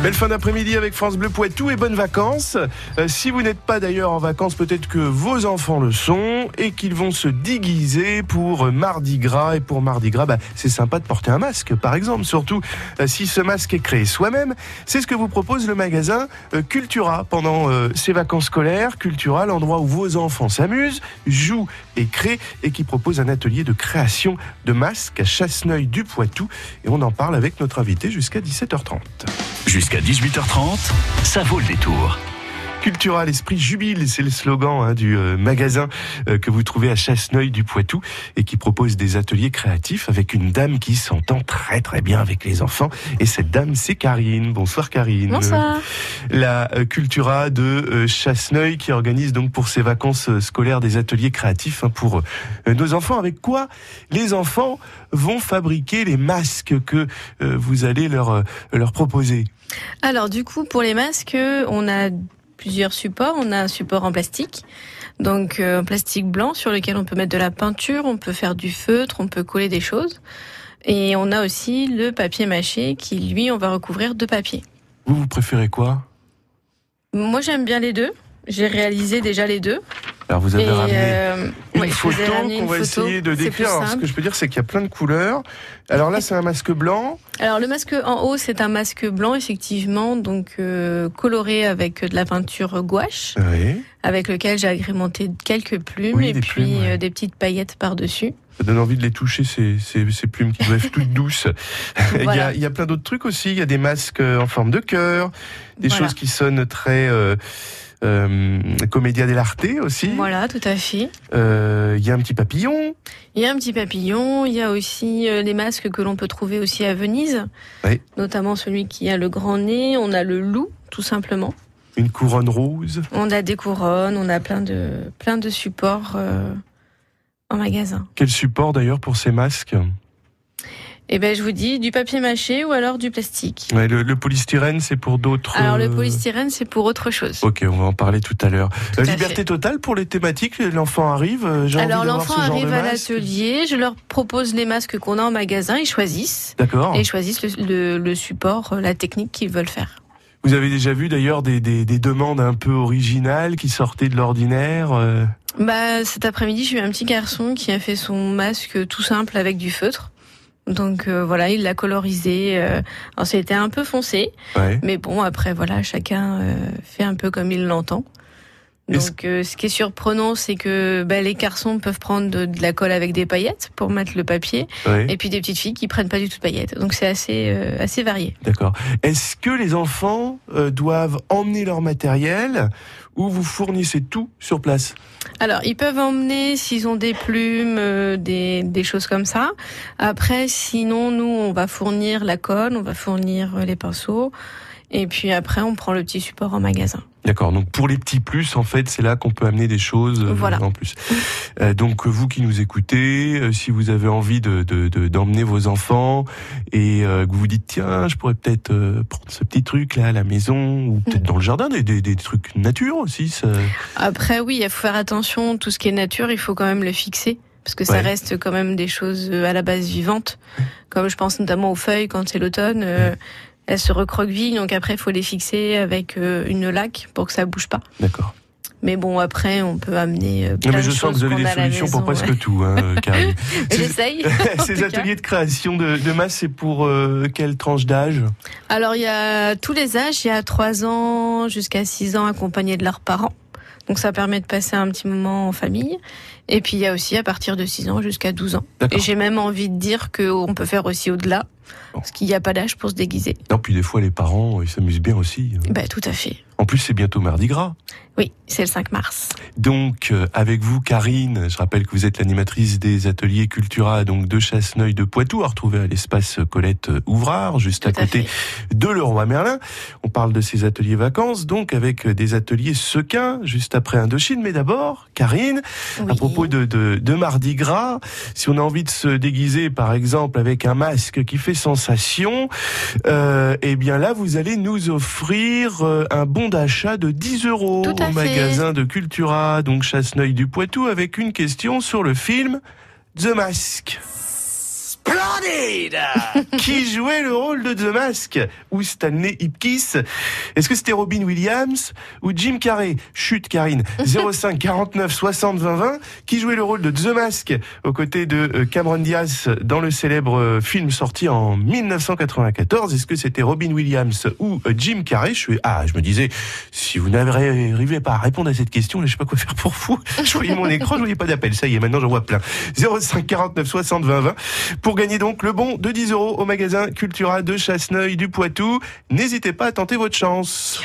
Belle fin d'après-midi avec France Bleu Poitou et bonnes vacances. Euh, si vous n'êtes pas d'ailleurs en vacances, peut-être que vos enfants le sont et qu'ils vont se déguiser pour Mardi Gras. Et pour Mardi Gras, bah, c'est sympa de porter un masque, par exemple, surtout euh, si ce masque est créé soi-même. C'est ce que vous propose le magasin euh, Cultura pendant ces vacances scolaires. Cultura, l'endroit où vos enfants s'amusent, jouent et créent et qui propose un atelier de création de masques à Chasseneuil du Poitou. Et on en parle avec notre invité jusqu'à 17h30. Jusqu'à 18h30, ça vaut le détour. Cultural Esprit Jubile, c'est le slogan hein, du euh, magasin euh, que vous trouvez à Chasseneuil du Poitou et qui propose des ateliers créatifs avec une dame qui s'entend très très bien avec les enfants. Et cette dame, c'est Karine. Bonsoir Karine. Bonsoir. La euh, Cultura de Chasseneuil qui organise donc pour ses vacances scolaires des ateliers créatifs hein, pour nos enfants. Avec quoi les enfants vont fabriquer les masques que vous allez leur, leur proposer? Alors du coup, pour les masques, on a plusieurs supports. On a un support en plastique, donc euh, un plastique blanc sur lequel on peut mettre de la peinture, on peut faire du feutre, on peut coller des choses. Et on a aussi le papier mâché qui, lui, on va recouvrir de papier. Vous, vous préférez quoi? Moi, j'aime bien les deux. J'ai réalisé déjà les deux. Alors vous avez ramené euh, une photo qu'on va essayer de décrire. ce que je peux dire, c'est qu'il y a plein de couleurs. Alors là, c'est un masque blanc. Alors le masque en haut, c'est un masque blanc, effectivement, donc euh, coloré avec de la peinture gouache, avec lequel j'ai agrémenté quelques plumes et puis euh, des petites paillettes par-dessus. Ça donne envie de les toucher, ces, ces, plumes qui doivent être toutes douces. il, y a, y a, plein d'autres trucs aussi. Il y a des masques en forme de cœur, des choses qui sonnent très euh, Comédia dell'arte aussi. Voilà, tout à fait. Euh, il y a un petit papillon. Il y a un petit papillon. Il y a aussi euh, les masques que l'on peut trouver aussi à Venise. Oui. Notamment celui qui a le grand nez. On a le loup, tout simplement. Une couronne rose. On a des couronnes. On a plein de plein de supports en magasin. Quel support d'ailleurs pour ces masques eh ben, je vous dis du papier mâché ou alors du plastique. le, polystyrène, c'est pour d'autres. Alors le euh, polystyrène, c'est pour autre chose. Ok, on va en parler tout à l'heure. La liberté totale pour les thématiques. L'enfant arrive. Euh, alors l'enfant arrive à l'atelier. Je leur propose les masques qu'on a en magasin. Ils choisissent. D'accord. Et ils choisissent le, support, euh, la technique qu'ils veulent faire. Vous avez déjà vu d'ailleurs des, demandes un peu originales qui sortaient de l'ordinaire Bah cet après-midi, j'ai eu un petit garçon qui a fait son masque tout simple avec du feutre. Donc euh, voilà, il l'a colorisé. Euh, alors c'était un peu foncé, mais bon après voilà, chacun euh, fait un peu comme il l'entend. Donc ce qui est surprenant, c'est que bah, les garçons peuvent prendre de, la colle avec des paillettes pour mettre le papier, et puis des petites filles qui prennent pas du tout de paillettes. Donc c'est assez assez varié. D'accord. Est-ce que les enfants doivent emmener leur matériel ou vous fournissez tout sur place? Alors, ils peuvent emmener s'ils ont des plumes, euh, des, des, choses comme ça. Après, sinon, nous, on va fournir la colle, on va fournir euh, les pinceaux. Et puis après, on prend le petit support en magasin. D'accord. Donc pour les petits plus, en fait, c'est là qu'on peut amener des choses euh, voilà. en plus. Euh, donc vous qui nous écoutez, euh, si vous avez envie de d'emmener vos enfants et que vous vous dites tiens, je pourrais peut-être prendre ce petit truc là à la maison ou peut-être mm. dans le jardin, des, des, des trucs nature aussi. Ça... Après oui, il faut faire attention. Tout ce qui est nature, il faut quand même le fixer parce que ça reste quand même des choses à la base vivantes. Comme je pense notamment aux feuilles quand c'est l'automne elles se recroquevillent, donc après il faut les fixer avec euh, une laque pour que ça bouge pas. D'accord. Mais bon, après, on peut amener euh, plein mais je de sens que vous avez des solutions pour presque tout, hein, Karine. J'essaye. Ces ateliers de création de, de masse, c'est pour euh, quelle tranche d'âge? Alors, il y a tous les âges. Il y a 3 ans jusqu'à 6 ans accompagnés de leurs parents. Donc, ça permet de passer un petit moment en famille. Et puis, il y a aussi à partir de 6 ans jusqu'à 12 ans. Et j'ai même envie de dire qu'on peut faire aussi au-delà. Parce qu'il n'y a pas d'âge pour se déguiser. Non, puis des fois, les parents, ils s'amusent bien aussi. Hein. Bah, tout à fait. En plus, c'est bientôt Mardi Gras. Oui, c'est le 5 mars. Donc, euh, avec vous, Karine, je rappelle que vous êtes l'animatrice des ateliers Cultura, donc de Chasseneuil de Poitou, à retrouver à l'espace Colette Ouvrard, juste à côté de Leroy Merlin. On parle de ces ateliers vacances, donc avec des ateliers sequins, juste après Indochine. Mais d'abord, Karine, à propos de, de, de, Mardi Gras, si on a envie de se déguiser, par exemple, avec un masque qui fait sensation, euh, eh bien là, vous allez nous offrir euh, un bon d'achat de 10 euros au magasin de Cultura, donc Chasseneuil du Poitou, avec une question sur le film The Mask. Splendide qui jouait le rôle de The Mask ou Stanley Ipkiss Est-ce que c'était Robin Williams ou Jim Carrey Chute Karine. 05 49 60 20 20. Qui jouait le rôle de The Mask aux côtés de euh, Cameron Diaz dans le célèbre euh, film sorti en 1994 Est-ce que c'était Robin Williams ou euh, Jim Carrey? Je suis ah, je me disais si vous n'arrivez pas à répondre à cette question, je sais pas quoi faire pour vous. Je voyais mon écran, je voyais pas d'appel. Ça y est, maintenant j'en vois plein. 05 49 60 20 20 pour gagner donc le bon de 10 euros au magasin Cultura de Chasseneuil du Poitou. N'hésitez pas à tenter votre chance.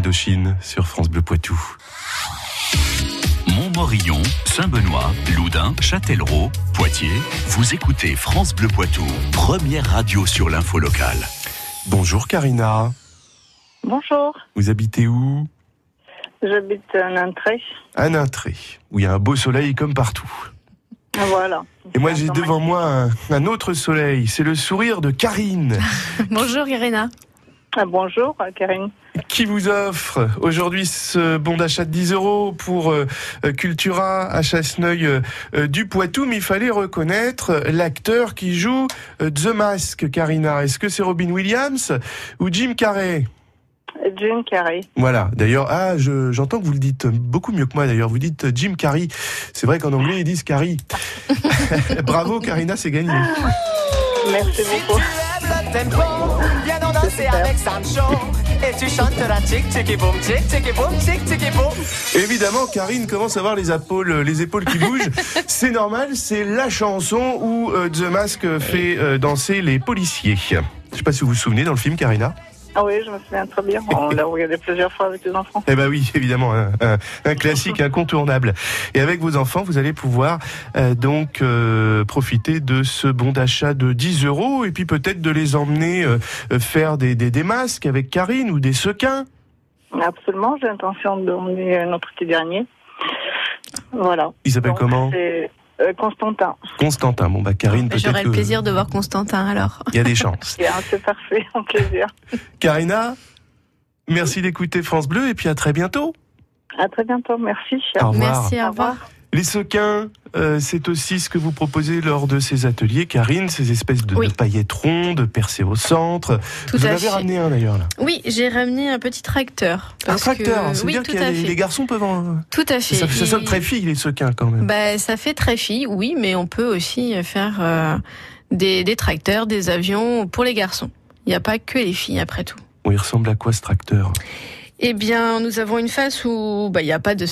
Indochine sur France Bleu Poitou. Saint-Morillon, Saint-Benoît, Loudun, Châtellerault, Poitiers. Vous écoutez France Bleu Poitou, première radio sur l'info locale. Bonjour Karina. Bonjour. Vous habitez où? J'habite à Nintré. À Nintré, où il y a un beau soleil comme partout. Voilà. Et moi j'ai devant moi un, autre soleil, c'est le sourire de Karine. bonjour Karina. Ah, bonjour Karine. Qui vous offre aujourd'hui ce bon d'achat de 10 euros pour euh, Cultura à Chasseneuil euh, du Poitou, mais il fallait reconnaître l'acteur qui joue euh, The Mask, Karina. Est-ce que c'est Robin Williams ou Jim Carrey? Jim Carrey. Voilà. D'ailleurs, ah, j'entends que vous le dites beaucoup mieux que moi. D'ailleurs, vous dites Jim Carrey. C'est vrai qu'en anglais ils disent Carrey. Bravo, Karina, c'est gagné. Merci beaucoup. Évidemment, Karine commence à avoir les épaules, les épaules qui bougent. c'est normal, c'est la chanson où euh, The Mask fait euh, danser les policiers. Je ne sais pas si vous vous souvenez dans le film, Karina. Ah oui, je me souviens très bien. On l'a regardé plusieurs fois avec les enfants. Eh ben oui, évidemment, un, classique incontournable. Et avec vos enfants, vous allez pouvoir euh, donc euh, profiter de ce bon d'achat de 10 euros et puis peut-être de les emmener euh, faire des, des, des, masques avec Karine ou des sequins. Absolument, j'ai l'intention d'emmener notre petit dernier. Voilà. Il s'appelle comment? Euh, Constantin. Constantin, bon bah Karine peut-être. J'aurai le plaisir de voir Constantin alors. Il y a des chances. C'est parfait, un plaisir. Karina, merci d'écouter France Bleu et puis à très bientôt. À très bientôt, merci. Au revoir. Merci, au revoir. Les sequins, euh, c'est aussi ce que vous proposez lors de ces ateliers, Karine, ces espèces de, paillettes rondes percées au centre. Tout vous en avez ramené un d'ailleurs là. Oui, j'ai ramené un petit tracteur. Un tracteur, c'est dire que les, garçons peuvent en. Tout à fait. Ça, ça sonne très fille les sequins quand même. Bah, ça fait très fille, oui, mais on peut aussi faire euh, des, des tracteurs, des avions pour les garçons. Il n'y a pas que les filles après tout. Oui, il ressemble à quoi ce tracteur? Eh bien, nous avons une face où bah, il n'y a pas de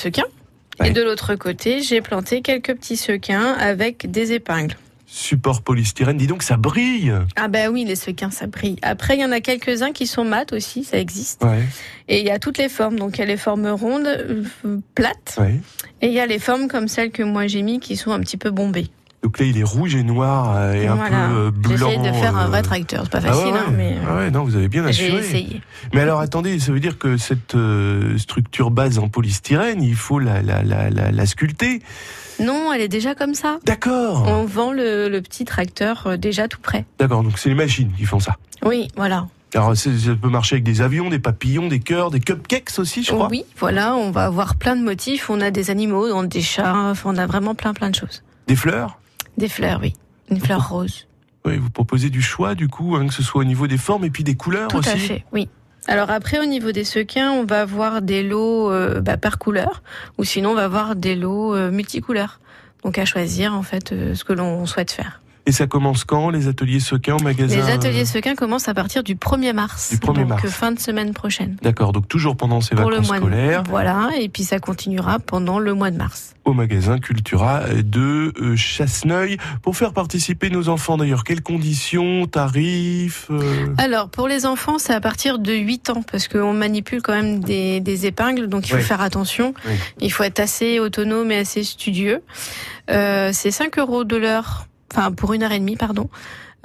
Et de l'autre côté, j'ai planté quelques petits sequins avec des épingles. Support polystyrène, dis donc, ça brille Ah ben oui, les sequins, ça brille. Après, il y en a quelques-uns qui sont mat aussi, ça existe. Et il y a toutes les formes, donc il y a les formes rondes, euh, plates, et il y a les formes comme celles que moi j'ai mis qui sont un petit peu bombées. Donc là, il est rouge et noir euh, et un peu euh, blanc. J'essaie de faire un vrai tracteur, c'est pas ah facile, hein, mais. Ah ouais, non, vous avez bien assuré. J'ai essayé. Mais alors, attendez, ça veut dire que cette structure base en polystyrène, il faut la, la, la, la, sculpter? Non, elle est déjà comme ça. D'accord. On vend le, le, petit tracteur déjà tout prêt. D'accord, donc c'est les machines qui font ça. Oui, voilà. Alors ça peut marcher avec des avions, des papillons, des cœurs, des cupcakes aussi, je crois. Oui, voilà, on va avoir plein de motifs. On a des animaux, des chats, on a vraiment plein plein de choses. Des fleurs? Des fleurs, oui. Une fleur rose. Oui, vous proposez du choix, du coup, hein, que ce soit au niveau des formes et puis des couleurs aussi Tout à fait, oui. Alors après, au niveau des sequins, on va avoir des lots euh, bah, par couleur, ou sinon on va avoir des lots euh, multicouleurs. Donc à choisir, en fait, euh, ce que l'on souhaite faire. Et ça commence quand, les ateliers sequins au magasin Les ateliers sequins commencent à partir du 1er mars. Du 1er donc fin de semaine prochaine. D'accord, donc toujours pendant ces vacances scolaires. voilà, et puis ça continuera pendant le mois de mars. Au magasin Cultura de euh, Chasseneuil. Pour faire participer nos enfants d'ailleurs, quelles conditions, tarifs euh Alors, pour les enfants, c'est à partir de 8 ans, parce qu'on manipule quand même des, épingles, donc il faut faire attention. Il faut être assez autonome et assez studieux. Euh, c'est 5 euros de l'heure enfin pour une heure et demie, pardon,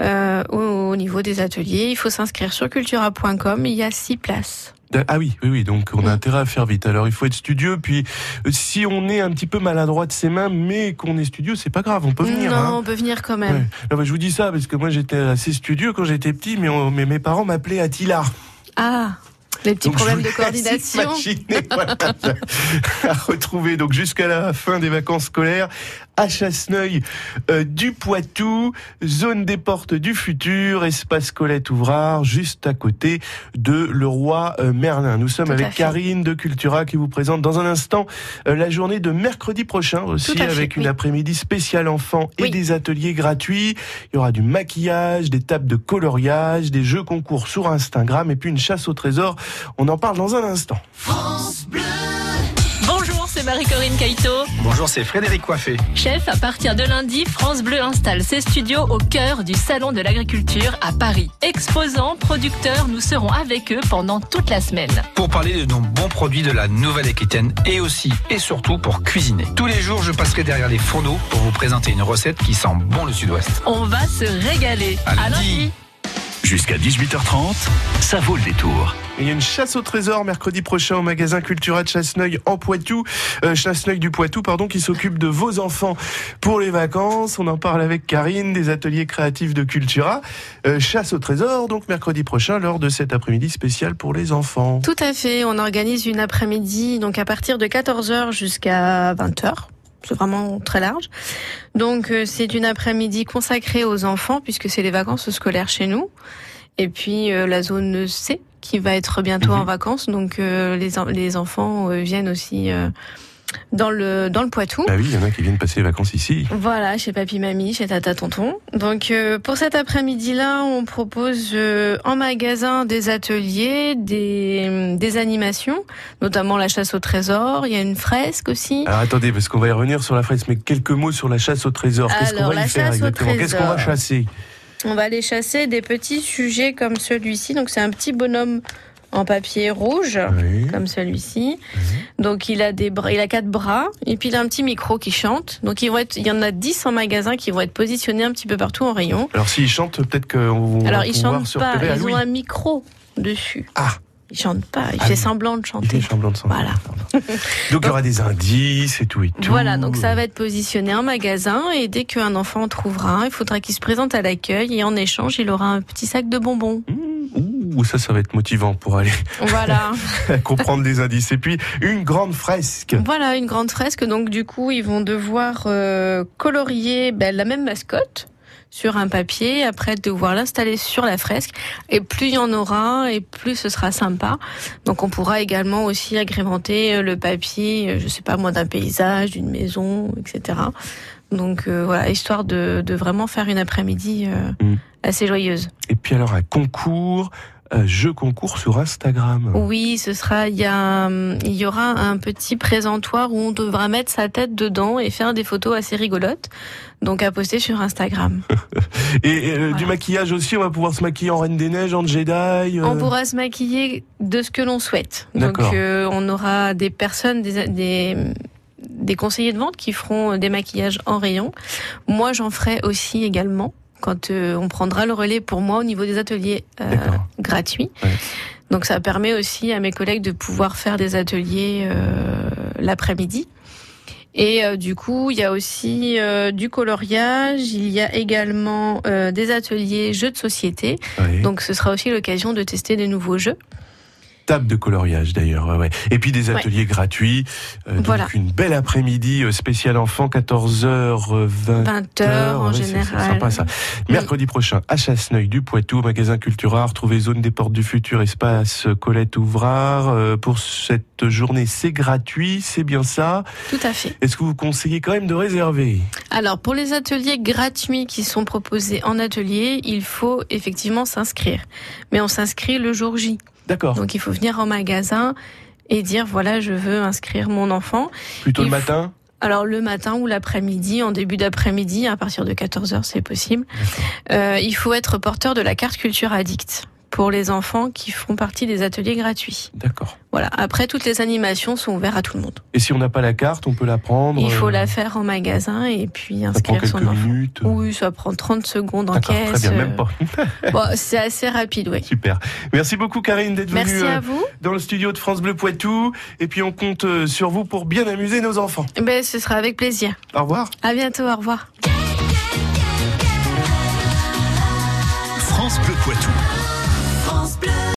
euh, au, niveau des ateliers. Il faut s'inscrire sur cultura.com. Il y a six places. Ah oui, oui, oui. Donc on a intérêt à faire vite. Alors il faut être studieux. Puis euh, si on est un petit peu maladroit de ses mains, mais qu'on est studieux, c'est pas grave. On peut venir. Non, hein. on peut venir quand même. je vous dis ça parce que moi j'étais assez studieux quand j'étais petit, mais, mais mes parents m'appelaient Attila. Ah. Les petits problèmes de coordination. voilà, à retrouver donc jusqu'à la fin des vacances scolaires à Chasseneuil euh, du Poitou, zone des portes du futur, espace Colette Ouvrard, juste à côté de le roi euh, Merlin. Nous sommes avec Karine de Cultura qui vous présente dans un instant euh, la journée de mercredi prochain aussi avec une après-midi spéciale enfants et des ateliers gratuits. Il y aura du maquillage, des tables de coloriage, des jeux concours sur Instagram et puis une chasse au trésor. On en parle dans un instant. France Bleu c'est Marie-Corinne Caïto. Bonjour, c'est Frédéric Coiffé. Chef, à partir de lundi, France Bleu installe ses studios au cœur du Salon de l'Agriculture à Paris. Exposants, producteurs, nous serons avec eux pendant toute la semaine. Pour parler de nos bons produits de la Nouvelle-Aquitaine et aussi et surtout pour cuisiner. Tous les jours, je passerai derrière les fourneaux pour vous présenter une recette qui sent bon le sud-ouest. On va se régaler. À lundi. Jusqu'à 18h30, ça vaut le détour. Il y a une chasse au trésor mercredi prochain au magasin Cultura de Chasseneuil en Poitou, euh, Chasseneuil du Poitou, pardon, qui s'occupe de vos enfants pour les vacances. On en parle avec Karine des ateliers créatifs de Cultura. Euh, chasse au trésor, donc mercredi prochain, lors de cet après-midi spécial pour les enfants. Tout à fait. On organise une après-midi, donc à partir de 14h jusqu'à 20h c'est vraiment très large. Donc euh, c'est une après-midi consacrée aux enfants puisque c'est les vacances scolaires chez nous. Et puis euh, la zone C qui va être bientôt en mhm. vacances, donc euh, les, les enfants viennent aussi dans le dans le Poitou. Ah oui, il y en a qui viennent passer les vacances ici. Voilà, chez papy mamie, chez tata tonton. Donc euh, pour cet après-midi-là, on propose euh, en magasin des ateliers, des des animations, notamment la chasse au trésor, il y a une fresque aussi. Alors attendez parce qu'on va y revenir sur la fresque mais quelques mots sur la chasse au trésor. Qu'est-ce qu'on va y faire exactement? Qu'est-ce qu'on va chasser? On va aller chasser des petits sujets comme celui-ci. Donc c'est un petit bonhomme en papier rouge, comme celui-ci. Donc il a des bras, il a quatre bras, et puis il a un petit micro qui chante. Donc il y en a dix en magasin qui vont être positionnés un petit peu partout en rayon. Alors s'il chante, peut-être qu'on Alors ils chantent pas, ils ont un micro dessus. Ah. Il chante pas, il ah fait semblant de chanter. Il fait semblant de chanter. Voilà. donc il y aura des indices et tout et tout. Voilà, donc ça va être positionné en magasin et dès qu'un enfant en trouvera il faudra qu'il se présente à l'accueil et en échange, il aura un petit sac de bonbons. Mmh ouh, ça, ça va être motivant pour aller voilà. comprendre des indices. Et puis, une grande fresque. Voilà, une grande fresque. Donc, du coup, ils vont devoir euh, colorier ben, la même mascotte sur un papier, après devoir l'installer sur la fresque. Et plus il y en aura, et plus ce sera sympa. Donc on pourra également aussi agrémenter euh, le papier, euh, je sais pas moi, d'un paysage, d'une maison, etc. Donc voilà, histoire de, vraiment faire une après-midi mm. assez joyeuse. Et puis alors un concours, jeu concours sur Instagram. Oui, ce sera il y a il y aura un petit présentoir où on devra mettre sa tête dedans et faire des photos assez rigolotes. Donc à poster sur Instagram. et, euh, du maquillage aussi, on va pouvoir se maquiller en Reine des Neiges, en Jedi. Euh. On pourra se maquiller de ce que l'on souhaite. Donc euh, on aura des personnes des, des des conseillers de vente qui feront des maquillages en rayon. Moi, j'en ferai aussi également quand euh, on prendra le relais pour moi au niveau des ateliers euh, gratuits. Donc ça permet aussi à mes collègues de pouvoir faire des ateliers euh, l'après-midi. Et du coup, il y a aussi du coloriage, il y a également des ateliers jeux de société. Donc ce sera aussi l'occasion de tester des nouveaux jeux table de coloriage d'ailleurs. Ouais, Et puis des ateliers gratuits. Euh, donc une belle après-midi euh, spécial enfant, 14h, 20h. 20h en général. Sympa ça. Mercredi prochain à Chasseneuil du Poitou, magasin Cultura, retrouver zone des portes du futur, espace Colette Ouvrard. Euh, pour cette journée, c'est gratuit, c'est bien ça. Tout à fait. Est-ce que vous conseillez quand même de réserver? Alors pour les ateliers gratuits qui sont proposés en atelier, il faut effectivement s'inscrire. Mais on s'inscrit le jour J. D'accord. Donc il faut venir en magasin et dire voilà, je veux inscrire mon enfant. Plutôt le matin alors le matin ou l'après-midi, en début d'après-midi, à partir de 14h, c'est possible. Euh, il faut être porteur de la carte culture addict pour les enfants qui font partie des ateliers gratuits. D'accord. Voilà. Après, toutes les animations sont ouvertes à tout le monde. Et si on n'a pas la carte, on peut la prendre Il faut euh, la faire en magasin et puis inscrire ça prend son enfant. Minutes. Oui, ça prend 30 secondes en caisse. Très bien, même pas. bon, c'est assez rapide, oui. Super. Merci beaucoup, Karine, d'être venue Merci à vous. dans le studio de France Bleu Poitou. Et puis, on compte euh, sur vous pour bien amuser nos enfants. Ben, ce sera avec plaisir. Au revoir. À bientôt, au revoir. France Bleu Poitou.